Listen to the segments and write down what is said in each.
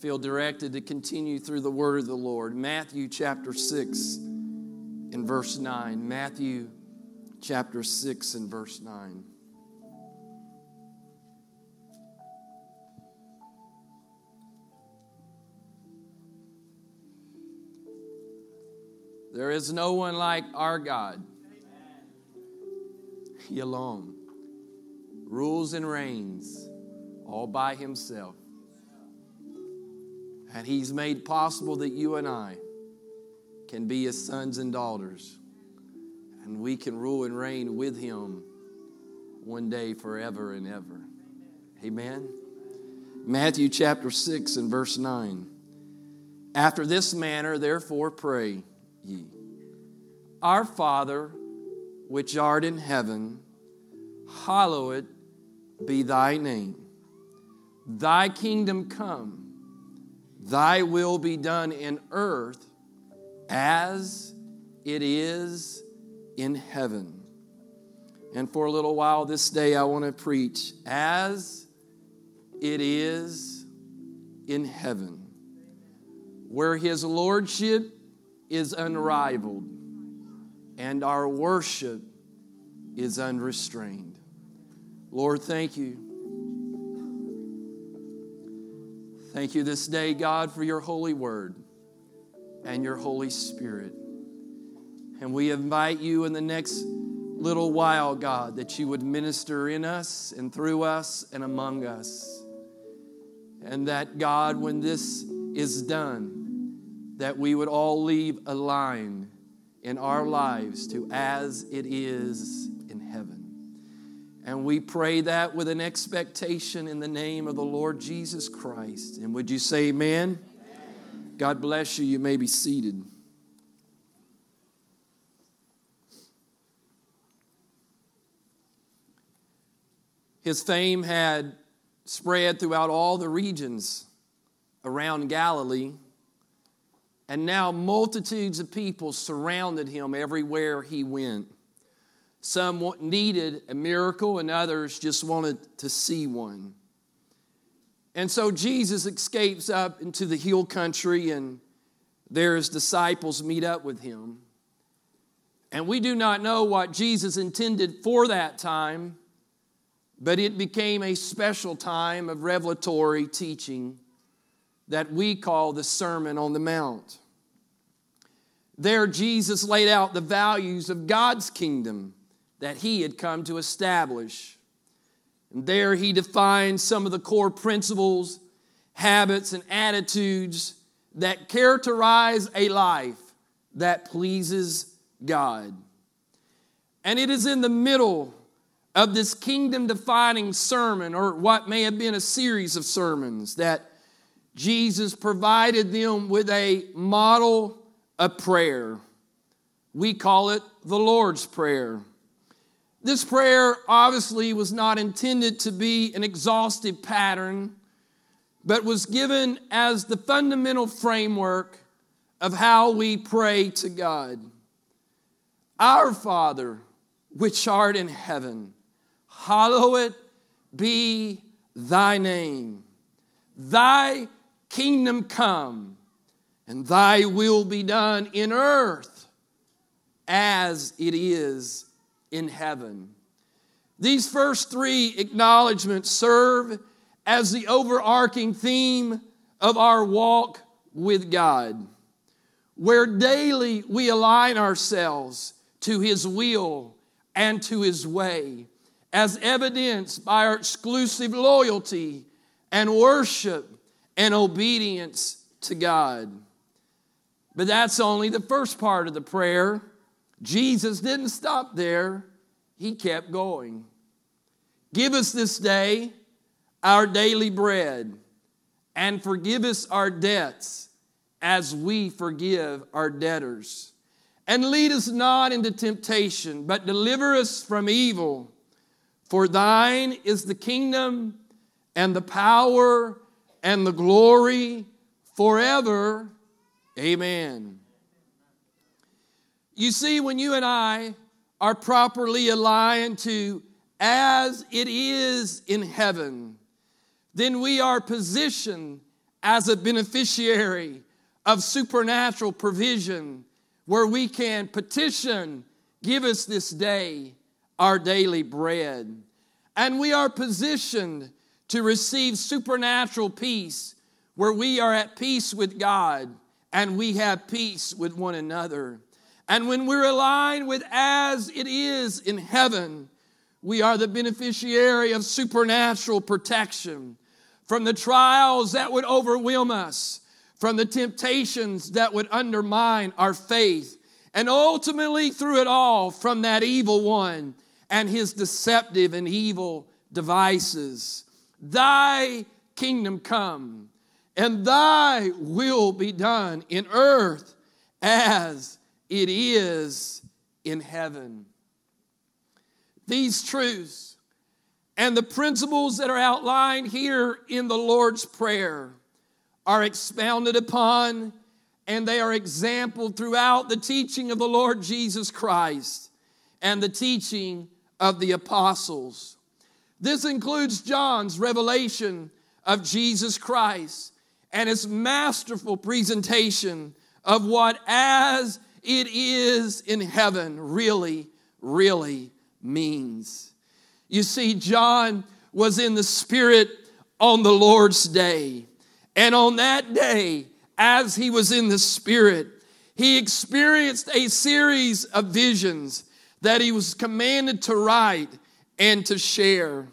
feel directed to continue through the word of the Lord. Matthew chapter 6 and verse 9. Matthew chapter 6 and verse 9. There is no one like our God. He alone rules and reigns all by himself. And he's made possible that you and I can be his sons and daughters. And we can rule and reign with him one day forever and ever. Amen. Matthew chapter 6 and verse 9. After this manner, therefore, pray ye Our Father, which art in heaven, hallowed be thy name. Thy kingdom come, thy will be done in earth as it is in heaven. And for a little while this day, I want to preach as it is in heaven, where his lordship is unrivaled and our worship is unrestrained. Lord, thank you. Thank you this day, God, for your holy word and your Holy Spirit. And we invite you in the next little while, God, that you would minister in us and through us and among us. And that, God, when this is done, that we would all leave a line in our lives to as it is. And we pray that with an expectation in the name of the Lord Jesus Christ. And would you say amen? amen. God bless you. You may be seated. His fame had spread throughout all the regions around Galilee. And now multitudes of people surrounded him everywhere he went. Some needed a miracle, and others just wanted to see one. And so Jesus escapes up into the hill country, and there his disciples meet up with him. And we do not know what Jesus intended for that time, but it became a special time of revelatory teaching that we call the Sermon on the Mount. There, Jesus laid out the values of God's kingdom that he had come to establish. And there he defined some of the core principles, habits, and attitudes that characterize a life that pleases God. And it is in the middle of this kingdom defining sermon, or what may have been a series of sermons, that Jesus provided them with a model of prayer. We call it the Lord's Prayer. This prayer obviously was not intended to be an exhaustive pattern, but was given as the fundamental framework of how we pray to God. Our Father, which art in heaven, hallowed be thy name. Thy kingdom come, and thy will be done in earth as it is in heaven. These first three acknowledgments serve as the overarching theme of our walk with God, where daily we align ourselves to His will and to His way, as evidenced by our exclusive loyalty and worship and obedience to God. But that's only the first part of the prayer. Jesus didn't stop there, he kept going. Give us this day our daily bread, and forgive us our debts as we forgive our debtors. And lead us not into temptation, but deliver us from evil. For thine is the kingdom and the power and the glory forever. Amen. You see, when you and I are properly aligned to as it is in heaven, then we are positioned as a beneficiary of supernatural provision where we can petition, Give us this day our daily bread. And we are positioned to receive supernatural peace where we are at peace with God and we have peace with one another. And when we're aligned with as it is in heaven, we are the beneficiary of supernatural protection from the trials that would overwhelm us, from the temptations that would undermine our faith, and ultimately through it all from that evil one and his deceptive and evil devices. Thy kingdom come, and thy will be done in earth as it is in heaven. These truths and the principles that are outlined here in the Lord's Prayer are expounded upon and they are exampled throughout the teaching of the Lord Jesus Christ and the teaching of the apostles. This includes John's revelation of Jesus Christ and his masterful presentation of what as it is in heaven really, really means. You see, John was in the Spirit on the Lord's day. And on that day, as he was in the Spirit, he experienced a series of visions that he was commanded to write and to share.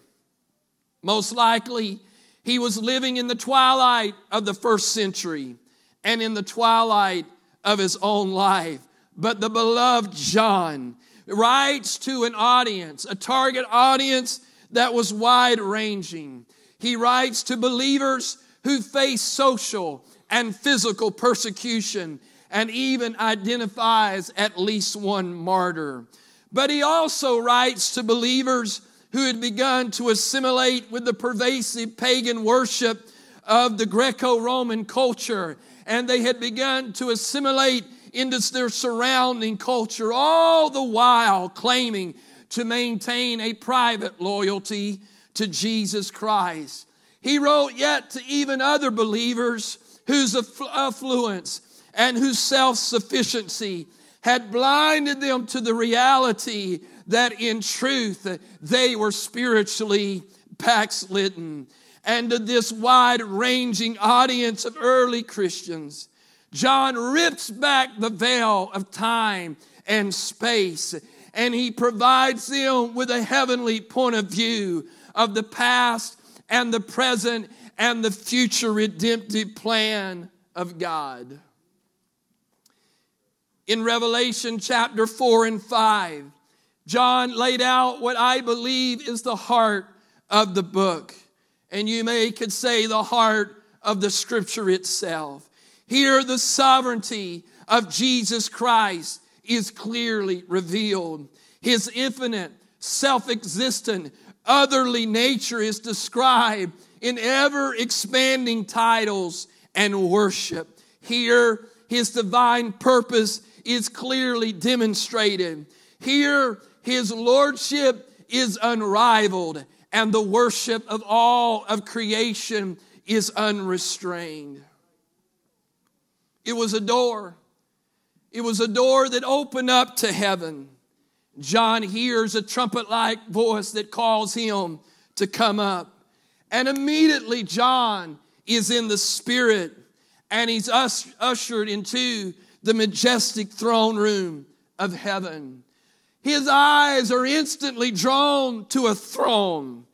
Most likely, he was living in the twilight of the first century and in the twilight of his own life. But the beloved John writes to an audience, a target audience that was wide ranging. He writes to believers who face social and physical persecution and even identifies at least one martyr. But he also writes to believers who had begun to assimilate with the pervasive pagan worship of the Greco Roman culture, and they had begun to assimilate into their surrounding culture, all the while claiming to maintain a private loyalty to Jesus Christ. He wrote yet to even other believers whose affluence and whose self sufficiency had blinded them to the reality that in truth they were spiritually backslidden. And to this wide ranging audience of early Christians, John rips back the veil of time and space and he provides them with a heavenly point of view of the past and the present and the future redemptive plan of God. In Revelation chapter 4 and 5, John laid out what I believe is the heart of the book. And you may could say the heart of the scripture itself. Here, the sovereignty of Jesus Christ is clearly revealed. His infinite, self existent, otherly nature is described in ever expanding titles and worship. Here, his divine purpose is clearly demonstrated. Here, his lordship is unrivaled, and the worship of all of creation is unrestrained. It was a door. It was a door that opened up to heaven. John hears a trumpet like voice that calls him to come up. And immediately, John is in the Spirit and he's ushered into the majestic throne room of heaven. His eyes are instantly drawn to a throne,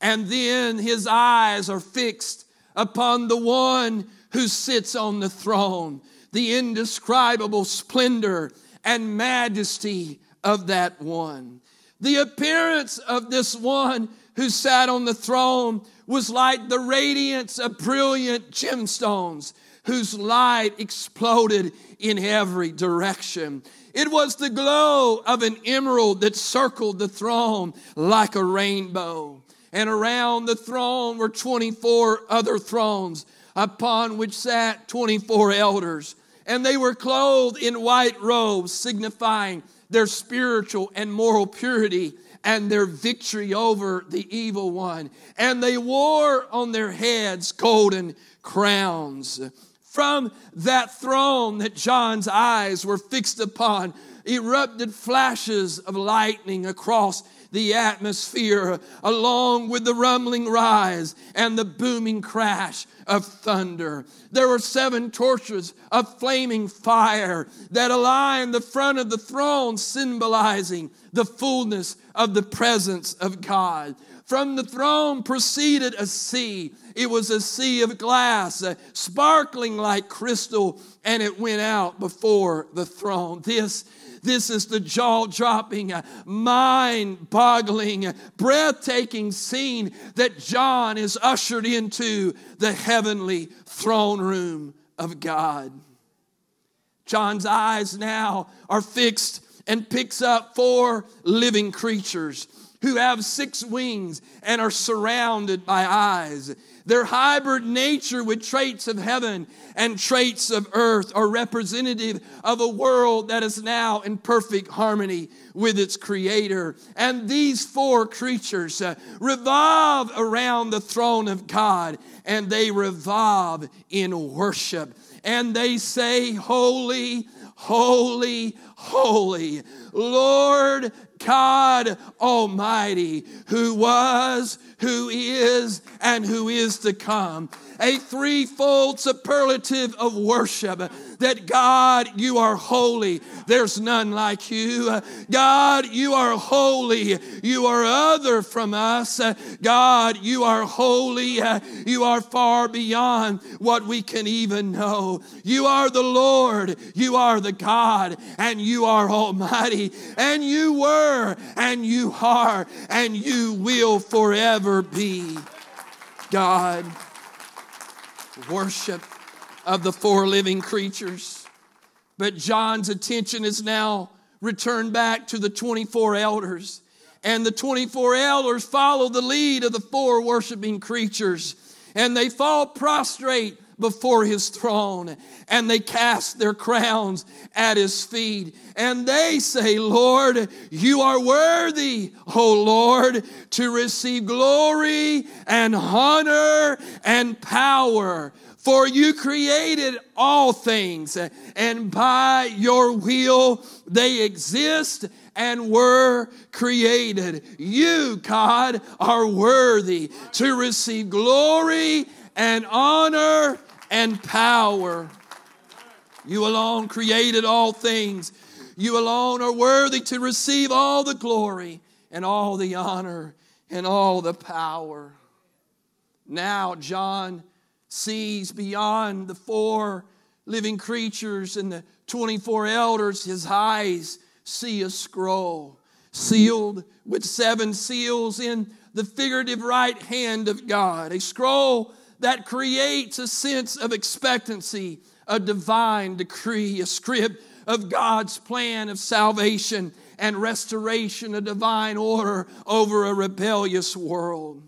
and then his eyes are fixed upon the one who sits on the throne, the indescribable splendor and majesty of that one. The appearance of this one who sat on the throne was like the radiance of brilliant gemstones whose light exploded in every direction. It was the glow of an emerald that circled the throne like a rainbow. And around the throne were 24 other thrones upon which sat 24 elders. And they were clothed in white robes, signifying their spiritual and moral purity and their victory over the evil one. And they wore on their heads golden crowns. From that throne that John's eyes were fixed upon, erupted flashes of lightning across the atmosphere, along with the rumbling rise and the booming crash of thunder. There were seven torches of flaming fire that aligned the front of the throne, symbolizing the fullness of the presence of God. From the throne proceeded a sea. It was a sea of glass, uh, sparkling like crystal, and it went out before the throne. This this is the jaw dropping, uh, mind boggling, uh, breathtaking scene that John is ushered into the heavenly throne room of God. John's eyes now are fixed and picks up four living creatures who have six wings and are surrounded by eyes. Their hybrid nature with traits of heaven and traits of earth are representative of a world that is now in perfect harmony with its creator. And these four creatures uh, revolve around the throne of God and they revolve in worship. And they say, Holy, holy, holy, Lord God Almighty, who was, who is, and who is to come. A threefold superlative of worship that God, you are holy. There's none like you. God, you are holy. You are other from us. God, you are holy. You are far beyond what we can even know. You are the Lord. You are the God, and you are almighty. And you were, and you are, and you will forever be God. Worship of the four living creatures. But John's attention is now returned back to the 24 elders. And the 24 elders follow the lead of the four worshiping creatures. And they fall prostrate before his throne and they cast their crowns at his feet and they say, Lord, you are worthy, O Lord, to receive glory and honor and power. For you created all things, and by your will they exist and were created. You, God, are worthy to receive glory and honor and power. You alone created all things. You alone are worthy to receive all the glory and all the honor and all the power. Now, John sees beyond the four living creatures and the 24 elders, his eyes see a scroll sealed with seven seals in the figurative right hand of God. A scroll that creates a sense of expectancy, a divine decree, a script of God's plan of salvation and restoration, a divine order over a rebellious world.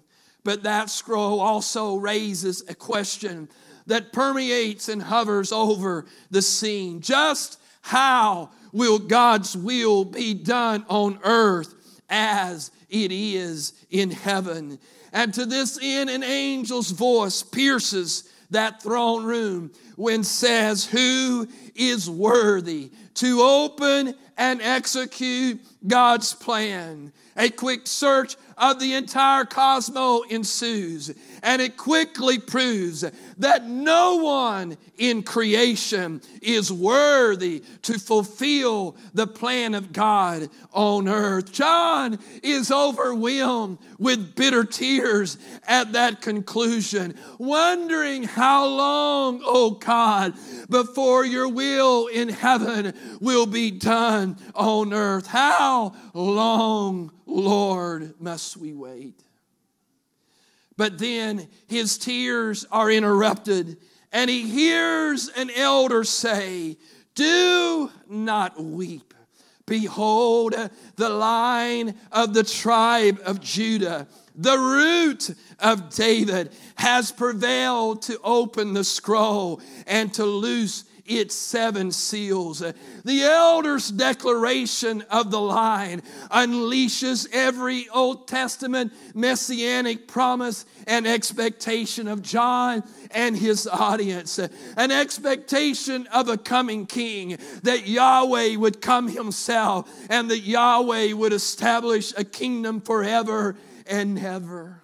But that scroll also raises a question that permeates and hovers over the scene. Just how will God's will be done on earth as it is in heaven? And to this end, an angel's voice pierces that throne room when says, Who is worthy to open and execute God's plan? A quick search of the entire cosmos ensues. And it quickly proves that no one in creation is worthy to fulfill the plan of God on earth. John is overwhelmed with bitter tears at that conclusion, wondering how long, oh God, before your will in heaven will be done on earth. How long, Lord, must we wait? But then his tears are interrupted, and he hears an elder say, Do not weep. Behold, the lion of the tribe of Judah, the root of David, has prevailed to open the scroll and to loose its seven seals. The elder's declaration of the lion unleashes every Old Testament messianic promise and expectation of John and his audience. An expectation of a coming king, that Yahweh would come himself and that Yahweh would establish a kingdom forever and ever.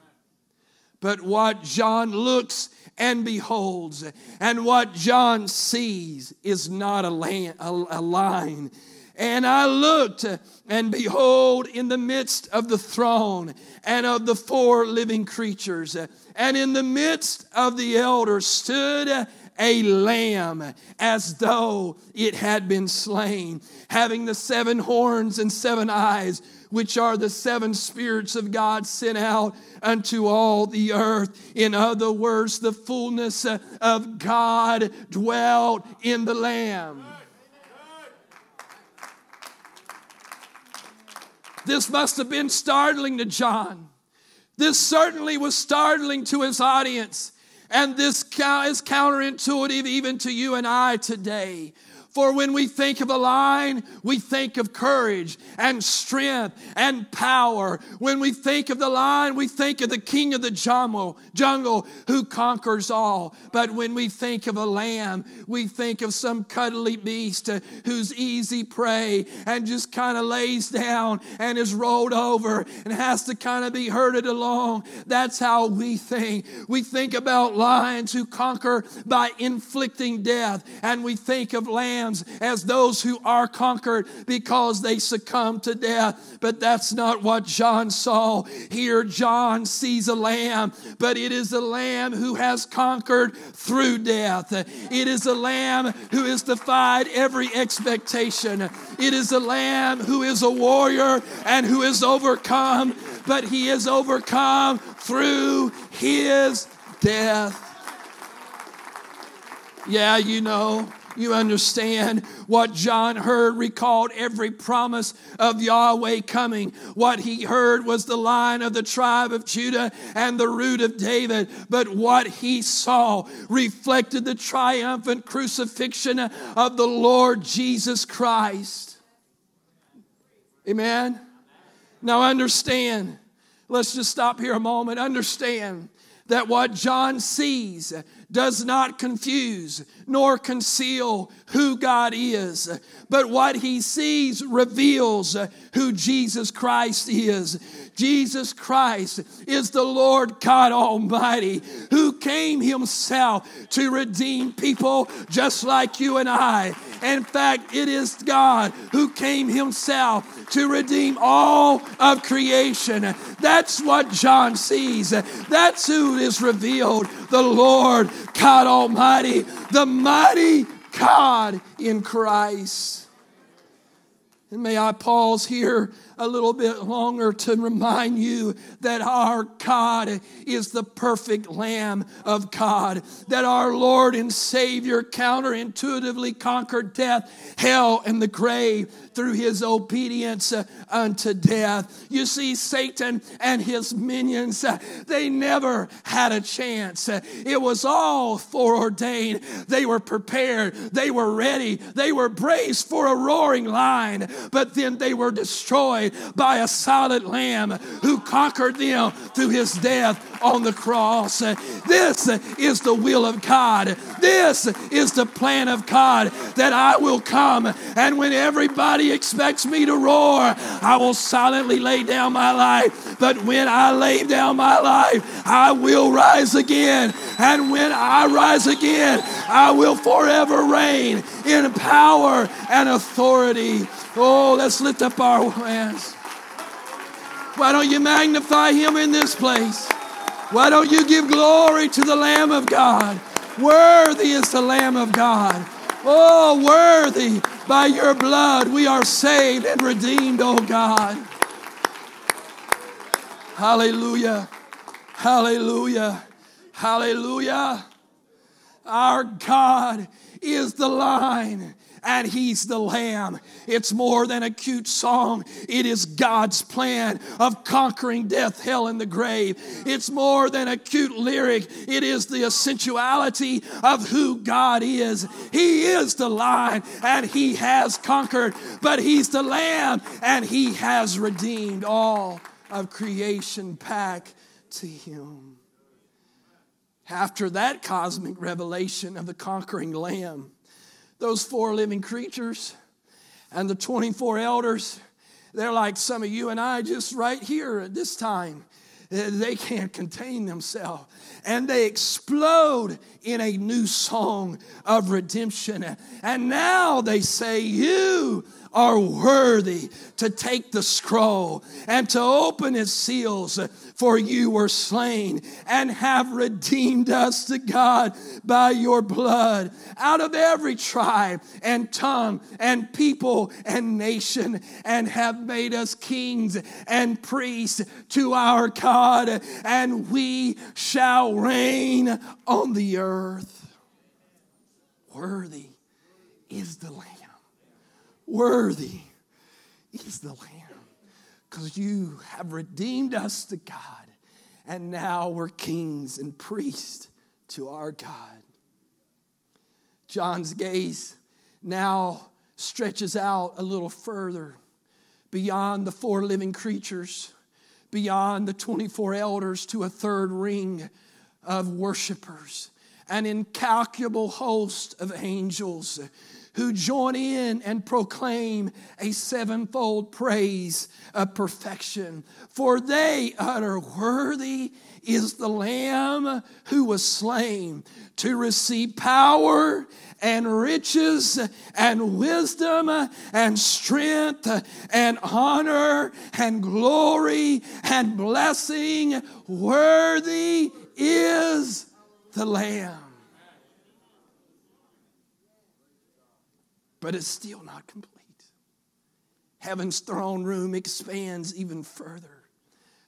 But what John looks and beholds. And what John sees is not a, land, a, a lion. And I looked, and behold, in the midst of the throne and of the four living creatures, and in the midst of the elders stood a lamb as though it had been slain, having the seven horns and seven eyes which are the seven spirits of God sent out unto all the earth. In other words, the fullness uh, of God dwelt in the Lamb. This must have been startling to John. This certainly was startling to his audience. And this is counterintuitive even to you and I today. For when we think of a lion, we think of courage and strength and power. When we think of the lion, we think of the king of the jungle, jungle who conquers all. But when we think of a lamb, we think of some cuddly beast who's easy prey and just kind of lays down and is rolled over and has to kind of be herded along. That's how we think. We think about lions who conquer by inflicting death, and we think of lambs as those who are conquered because they succumb to death. But that's not what John saw. Here, John sees a lamb, but it is a lamb who has conquered through death. It is a lamb who has defied every expectation. It is a lamb who is a warrior and who is overcome, but he is overcome through his death. Yeah, you know, you understand what John heard recalled every promise of Yahweh coming. What he heard was the lion of the tribe of Judah and the root of David. But what he saw reflected the triumphant crucifixion of the Lord Jesus Christ. Amen. Now understand. Let's just stop here a moment. Understand that what John sees does not confuse nor conceal who God is, but what he sees reveals who Jesus Christ is. Jesus Christ is the Lord God Almighty who came himself to redeem people just like you and I. In fact, it is God who came himself to redeem all of creation. That's what John sees. That's who is revealed the Lord God Almighty, the mighty God in Christ. And may I pause here a little bit longer to remind you that our God is the perfect Lamb of God, that our Lord and Savior counterintuitively conquered death, hell, and the grave through his obedience uh, unto death. You see, Satan and his minions, uh, they never had a chance. It was all foreordained. They were prepared, they were ready, they were braced for a roaring lion, but then they were destroyed by a silent lamb who conquered them through his death on the cross. This is the will of God. This is the plan of God that I will come and when everybody expects me to roar, I will silently lay down my life. But when I lay down my life, I will rise again. And when I rise again, I will forever reign in power and authority. Oh, let's lift up our hands. Why don't you magnify him in this place? Why don't you give glory to the Lamb of God? Worthy is the Lamb of God. Oh, worthy by your blood we are saved and redeemed, oh God. Hallelujah. Hallelujah. Hallelujah. Our God is the lion and he's the lamb. It's more than a cute song. It is God's plan of conquering death, hell, and the grave. It's more than a cute lyric, it is the essentiality of who God is. He is the lion and he has conquered, but he's the lamb and he has redeemed all of creation back to him. After that cosmic revelation of the conquering lamb, those four living creatures and the 24 elders, they're like some of you and I just right here at this time. Uh, they can't contain themselves and they explode in a new song of redemption. And now they say, You are worthy to take the scroll and to open its seals, for you were slain and have redeemed us to God by your blood out of every tribe and tongue and people and nation, and have made us kings and priests to our God, and we shall reign on the earth. Worthy is the Lamb. Worthy is the Lamb. Because you have redeemed us to God, and now we're kings and priests to our God. John's gaze now stretches out a little further beyond the four living creatures, beyond the 24 elders, to a third ring of worshipers, an incalculable host of angels who join in and proclaim a sevenfold praise of perfection. For they utter, Worthy is the Lamb who was slain to receive power and riches and wisdom and strength and honor and glory and blessing. Worthy is the Lamb. But it's still not complete. Heaven's throne room expands even further.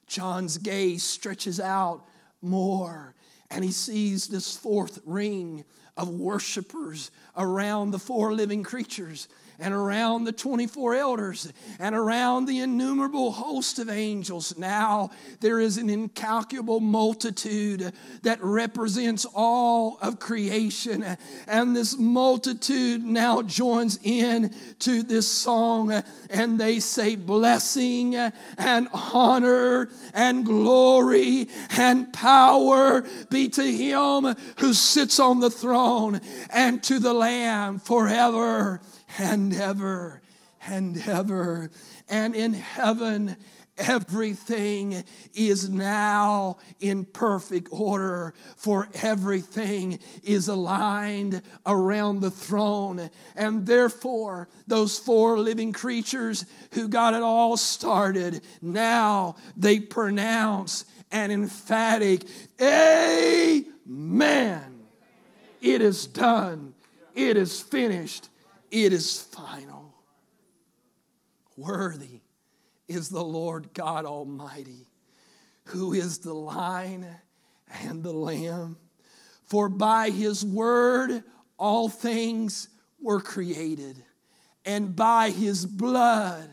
John's gaze stretches out more, and he sees this fourth ring of worshipers around the four living creatures and around the 24 elders and around the innumerable host of angels. Now there is an incalculable multitude that represents all of creation. And this multitude now joins in to this song and they say, Blessing and honor and glory and power be to him who sits on the throne and to the Lamb forever and ever and ever. And in heaven, everything is now in perfect order, for everything is aligned around the throne. And therefore, those four living creatures who got it all started, now they pronounce an emphatic Amen. It is done, it is finished it is final. Worthy is the Lord God Almighty, who is the lion and the lamb. For by his word all things were created, and by his blood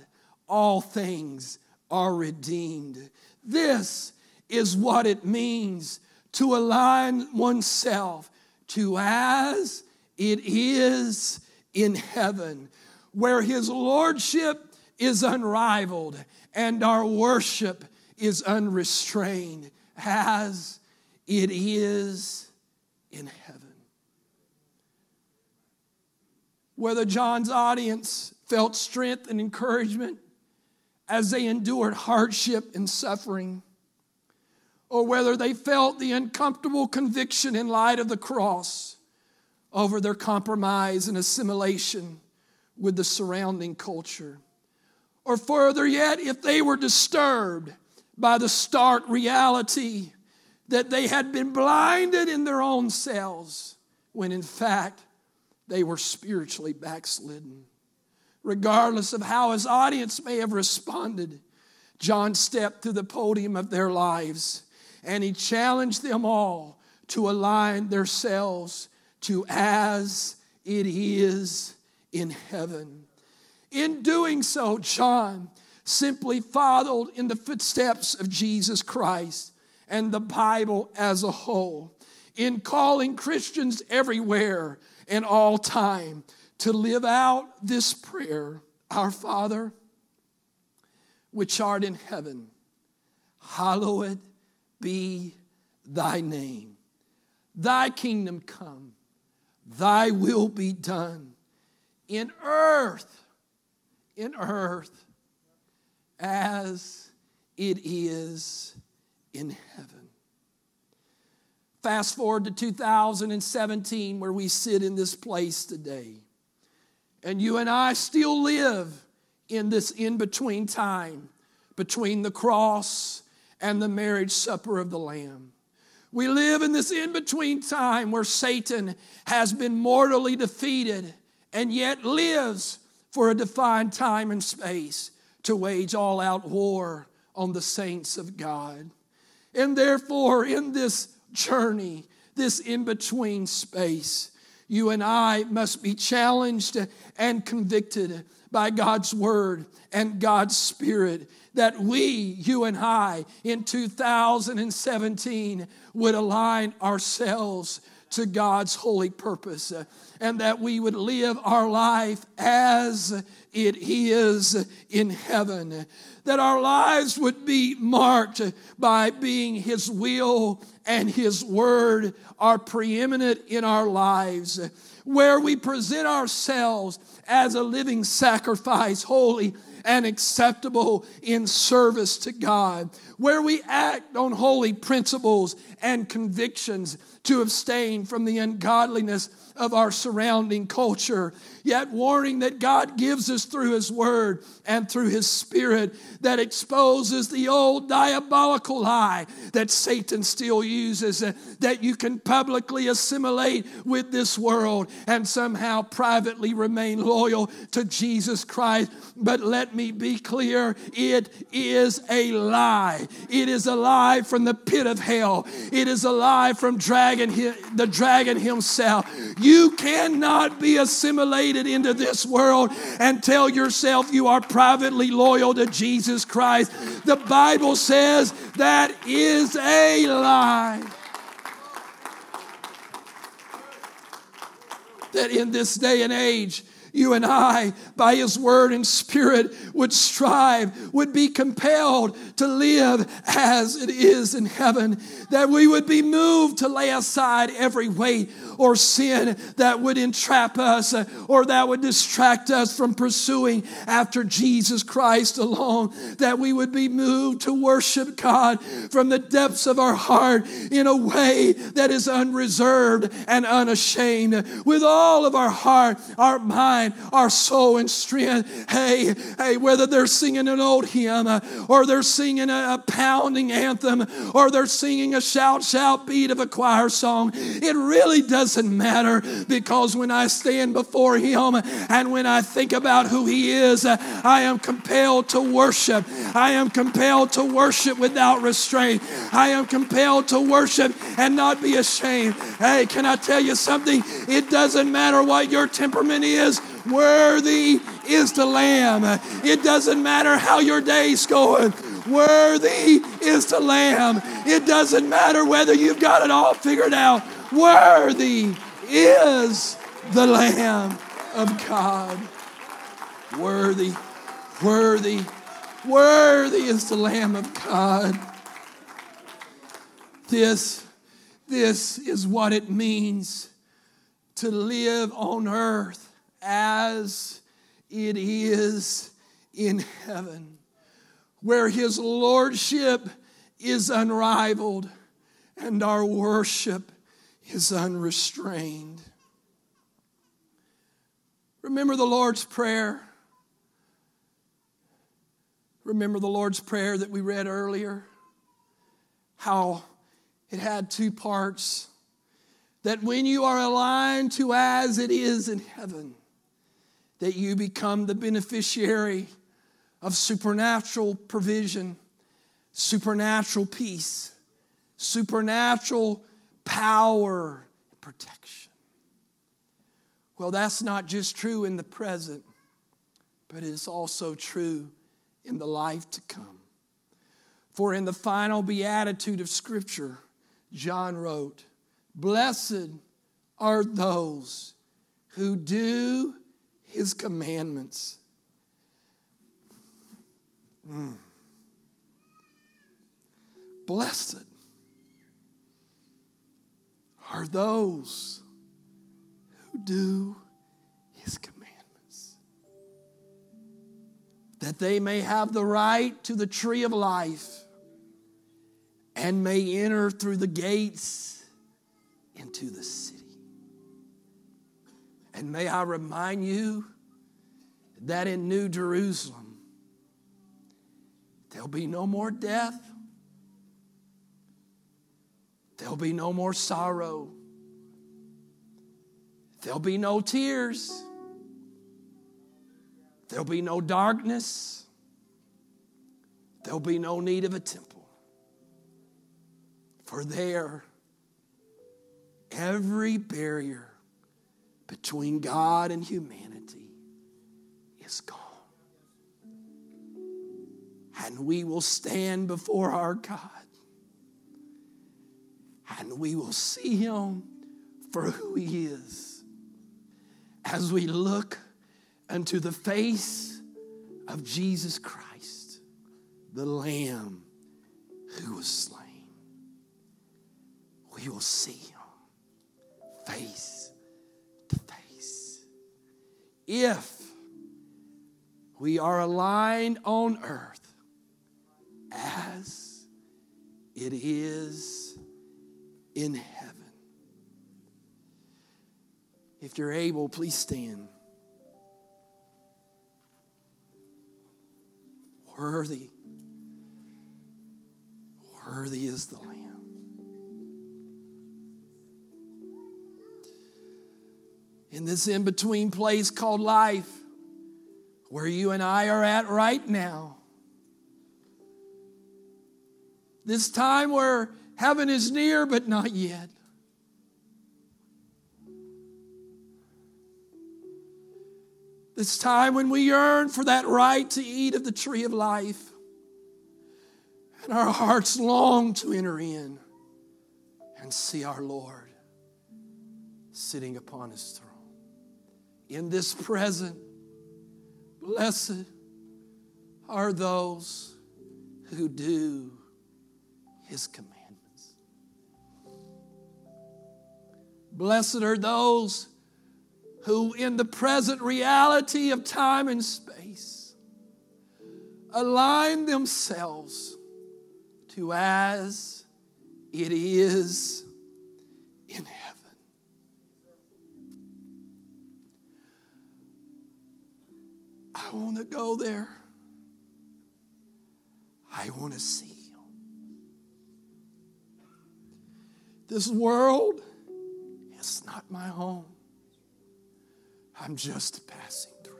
all things are redeemed. This is what it means to align oneself to as it is in heaven, where his lordship is unrivaled and our worship is unrestrained, as it is in heaven. Whether John's audience felt strength and encouragement as they endured hardship and suffering, or whether they felt the uncomfortable conviction in light of the cross over their compromise and assimilation with the surrounding culture. Or further yet, if they were disturbed by the stark reality that they had been blinded in their own selves, when in fact they were spiritually backslidden. Regardless of how his audience may have responded, John stepped to the podium of their lives and he challenged them all to align themselves to as it is in heaven. In doing so, John simply followed in the footsteps of Jesus Christ and the Bible as a whole, in calling Christians everywhere and all time to live out this prayer Our Father, which art in heaven, hallowed be thy name. Thy kingdom come, thy will be done in earth, in earth, as it is in heaven. Fast forward to 2017, where we sit in this place today. And you and I still live in this in between time between the cross and the marriage supper of the Lamb. We live in this in between time where Satan has been mortally defeated and yet lives for a defined time and space to wage all out war on the saints of God. And therefore, in this journey, this in between space, you and I must be challenged and convicted by God's word and God's spirit that we, you and I, in 2017 would align ourselves to God's holy purpose uh, and that we would live our life as it is in heaven. That our lives would be marked by being His will and His word are preeminent in our lives, where we present ourselves as a living sacrifice, holy and acceptable in service to God, where we act on holy principles and convictions to abstain from the ungodliness of our surrounding culture, yet warning that God gives us through His Word and through His Spirit that exposes the old diabolical lie that Satan still uses, uh, that you can publicly assimilate with this world and somehow privately remain loyal to Jesus Christ. But let me be clear it is a lie. It is a lie from the pit of hell, it is a lie from dragon, the dragon himself. You cannot be assimilated into this world and tell yourself you are privately loyal to Jesus Christ. The Bible says that is a lie. That in this day and age, you and I, by His Word and Spirit, would strive, would be compelled to live as it is in heaven, that we would be moved to lay aside every weight or sin that would entrap us uh, or that would distract us from pursuing after Jesus Christ alone, that we would be moved to worship God from the depths of our heart in a way that is unreserved and unashamed. With all of our heart, our mind, mind, our soul, and strength. Hey, hey, whether they're singing an old hymn uh, or they're singing a, a pounding anthem or they're singing a shout, shout beat of a choir song, it really doesn't matter because when I stand before Him and when I think about who He is, uh, I am compelled to worship. I am compelled to worship without restraint. I am compelled to worship and not be ashamed. Hey, can I tell you something? It doesn't matter what your temperament is. Worthy is the Lamb. It doesn't matter how your day's going. Worthy is the Lamb. It doesn't matter whether you've got it all figured out. Worthy is the Lamb of God. Worthy, worthy, worthy is the Lamb of God. This, this is what it means to live on earth as it is in heaven, where his lordship is unrivaled and our worship is unrestrained. Remember the Lord's Prayer. Remember the Lord's Prayer that we read earlier? How it had two parts. That when you are aligned to as it is in heaven, that you become the beneficiary of supernatural provision, supernatural peace, supernatural power, and protection. Well, that's not just true in the present, but it's also true in the life to come. For in the final beatitude of Scripture, John wrote, Blessed are those who do his commandments. Mm. Blessed are those who do his commandments, that they may have the right to the tree of life and may enter through the gates into the city. And may I remind you that in New Jerusalem, there'll be no more death, there'll be no more sorrow, there'll be no tears, there'll be no darkness, there'll be no need of a temple. For there, every barrier between God and humanity is gone. And we will stand before our God and we will see him for who he is as we look unto the face of Jesus Christ, the Lamb who was slain we will see him face. If we are aligned on earth as it is in heaven. If you're able, please stand. Worthy, worthy is the Lamb. In this in between place called life, where you and I are at right now. This time where heaven is near but not yet. This time when we yearn for that right to eat of the tree of life, and our hearts long to enter in and see our Lord sitting upon his throne in this present. Blessed are those who do his commandments. Blessed are those who, in the present reality of time and space, align themselves to as it is in heaven. Want to go there. I want to see you. This world is not my home. I'm just passing through.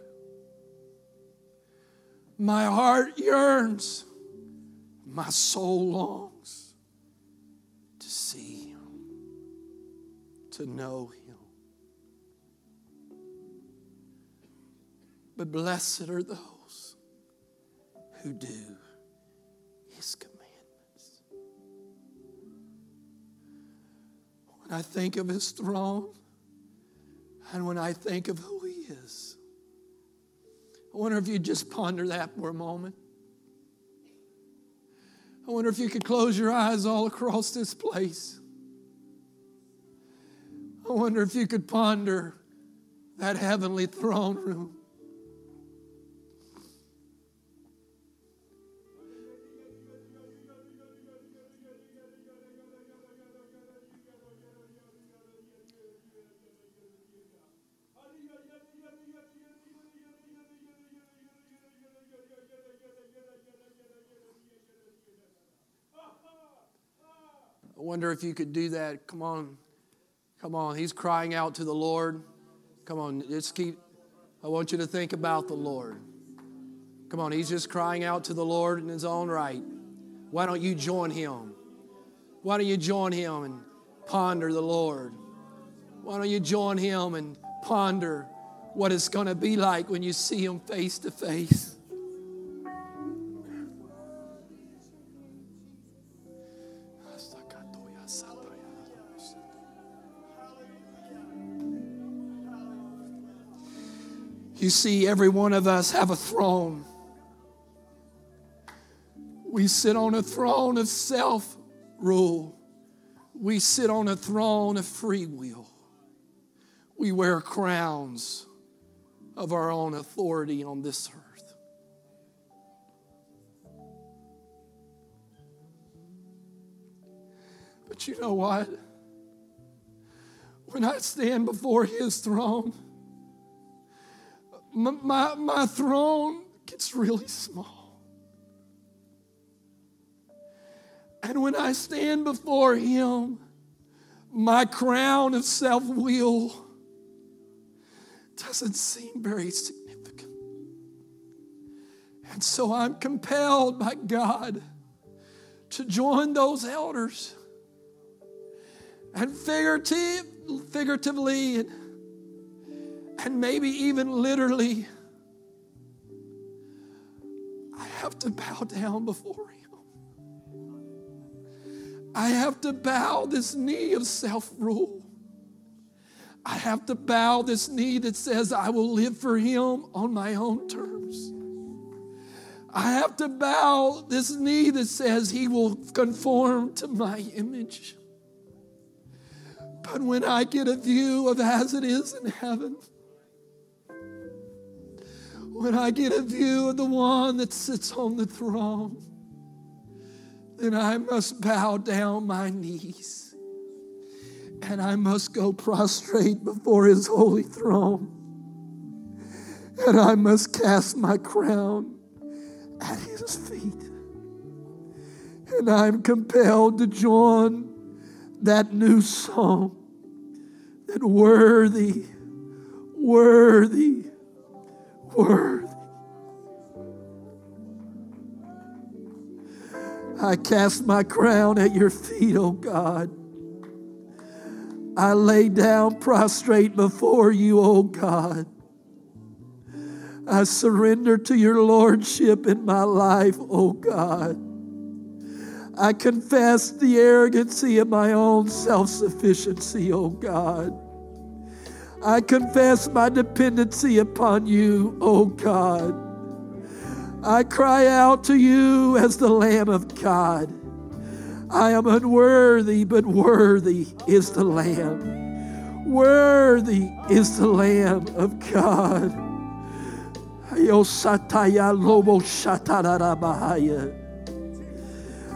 My heart yearns, my soul longs to see Him, to know Him. But blessed are those who do his commandments. When I think of his throne and when I think of who he is, I wonder if you'd just ponder that for a moment. I wonder if you could close your eyes all across this place. I wonder if you could ponder that heavenly throne room. Wonder if you could do that. Come on. Come on. He's crying out to the Lord. Come on. Just keep. I want you to think about the Lord. Come on. He's just crying out to the Lord in his own right. Why don't you join him? Why don't you join him and ponder the Lord? Why don't you join him and ponder what it's going to be like when you see him face to face? You see, every one of us have a throne. We sit on a throne of self rule. We sit on a throne of free will. We wear crowns of our own authority on this earth. But you know what? When I stand before His throne, my, my, my throne gets really small. And when I stand before Him, my crown of self will doesn't seem very significant. And so I'm compelled by God to join those elders and figurative, figuratively and, and maybe even literally, I have to bow down before Him. I have to bow this knee of self rule. I have to bow this knee that says, I will live for Him on my own terms. I have to bow this knee that says He will conform to my image. But when I get a view of as it is in heaven, when I get a view of the one that sits on the throne, then I must bow down my knees and I must go prostrate before his holy throne. And I must cast my crown at his feet. And I'm compelled to join that new song that worthy, worthy, worthy I cast my crown at your feet, O oh God. I lay down prostrate before you, O oh God. I surrender to your lordship in my life, O oh God. I confess the arrogancy of my own self sufficiency, O God. I confess my dependency upon you, O God. I cry out to you as the Lamb of God. I am unworthy, but worthy is the Lamb. Worthy is the Lamb of God.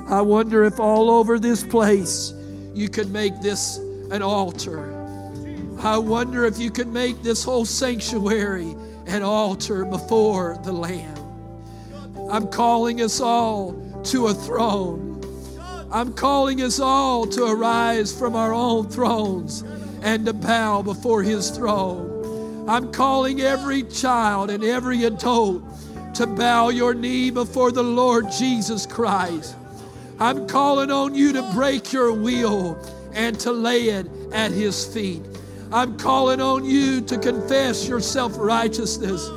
I wonder if all over this place you could make this an altar. I wonder if you could make this whole sanctuary an altar before the Lamb. I'm calling us all to a throne. I'm calling us all to arise from our own thrones and to bow before His throne. I'm calling every child and every adult to bow your knee before the Lord Jesus Christ. I'm calling on you to break your will and to lay it at His feet. I'm calling on you to confess your self righteousness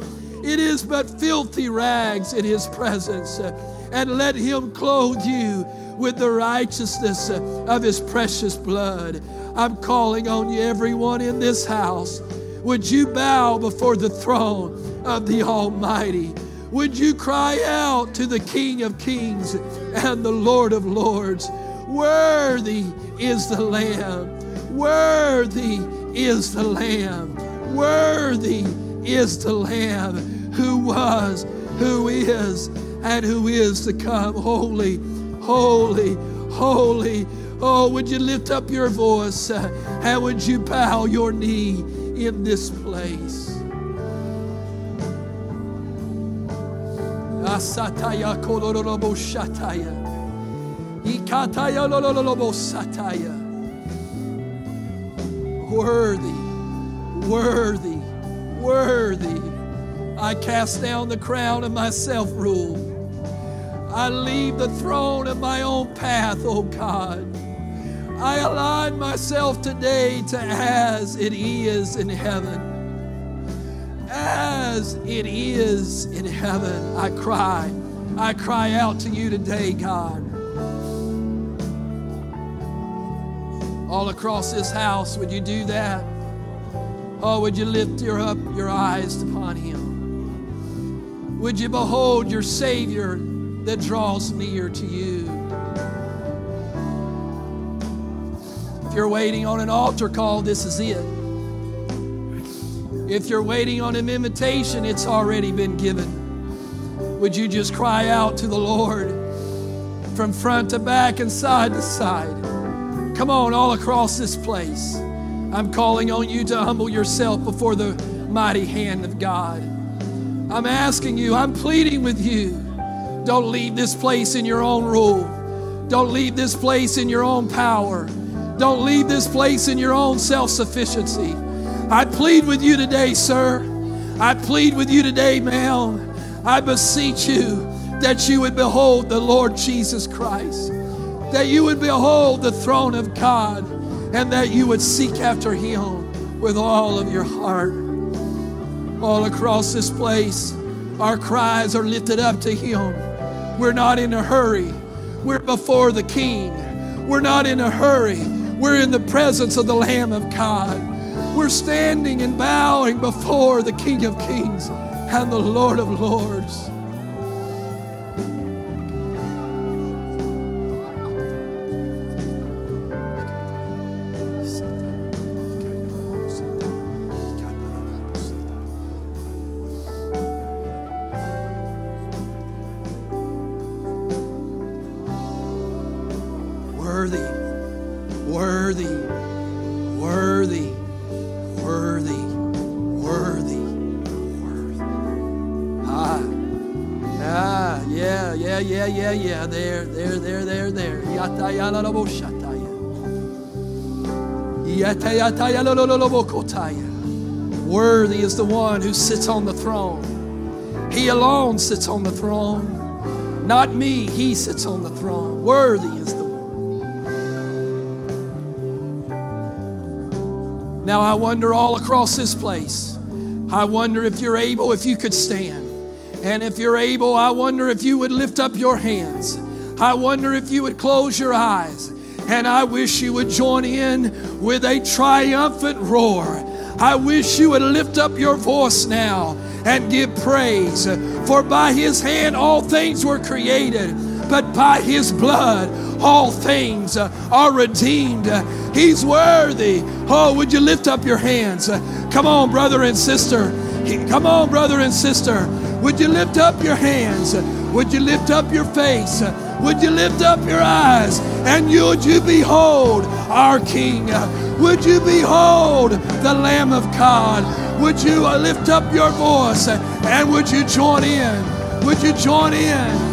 it is but filthy rags in His presence. Uh, and let Him clothe you with the righteousness uh, of His precious blood. I'm calling on you, everyone in this house. Would you bow before the throne of the Almighty? Would you cry out to the King of Kings and the Lord of Lords? Worthy is the Lamb. Worthy is the Lamb. Worthy is the Lamb who was, who is, and who is to come. Holy, holy, holy. Oh, would you lift up your voice uh, and would you bow your knee in this place? Asataya. Ikataya. Worthy, worthy worthy. I cast down the crown of my self rule. I leave the throne of my own path, oh God. I align myself today to as it is in heaven. As it is in heaven, I cry. I cry out to you today, God. All across this house, would you do that? Oh, would you lift your up your eyes upon him? Would you behold your Savior that draws near to you? If you're waiting on an altar call, this is it. If you're waiting on an invitation, it's already been given. Would you just cry out to the Lord from front to back and side to side? Come on, all across this place. I'm calling on you to humble yourself before the mighty hand of God. I'm asking you, I'm pleading with you. Don't leave this place in your own rule. Don't leave this place in your own power. Don't leave this place in your own self sufficiency. I plead with you today, sir. I plead with you today, ma'am. I beseech you that you would behold the Lord Jesus Christ, that you would behold the throne of God, and that you would seek after Him with all of your heart. All across this place, our cries are lifted up to Him. We're not in a hurry, we're before the King. We're not in a hurry. We're in the presence of the Lamb of God. We're standing and bowing before the King of Kings and the Lord of Lords. Worthy is the one who sits on the throne. He alone sits on the throne. Not me, he sits on the throne. Worthy is the one. Now I wonder all across this place. I wonder if you're able, if you could stand. And if you're able, I wonder if you would lift up your hands. I wonder if you would close your eyes. And I wish you would join in with a triumphant roar. I wish you would lift up your voice now and give praise. For by his hand all things were created, but by his blood all things are redeemed. He's worthy. Oh, would you lift up your hands? Come on, brother and sister. Come on, brother and sister. Would you lift up your hands? Would you lift up your face? Would you lift up your eyes and would you behold our King? Would you behold the Lamb of God? Would you lift up your voice and would you join in? Would you join in?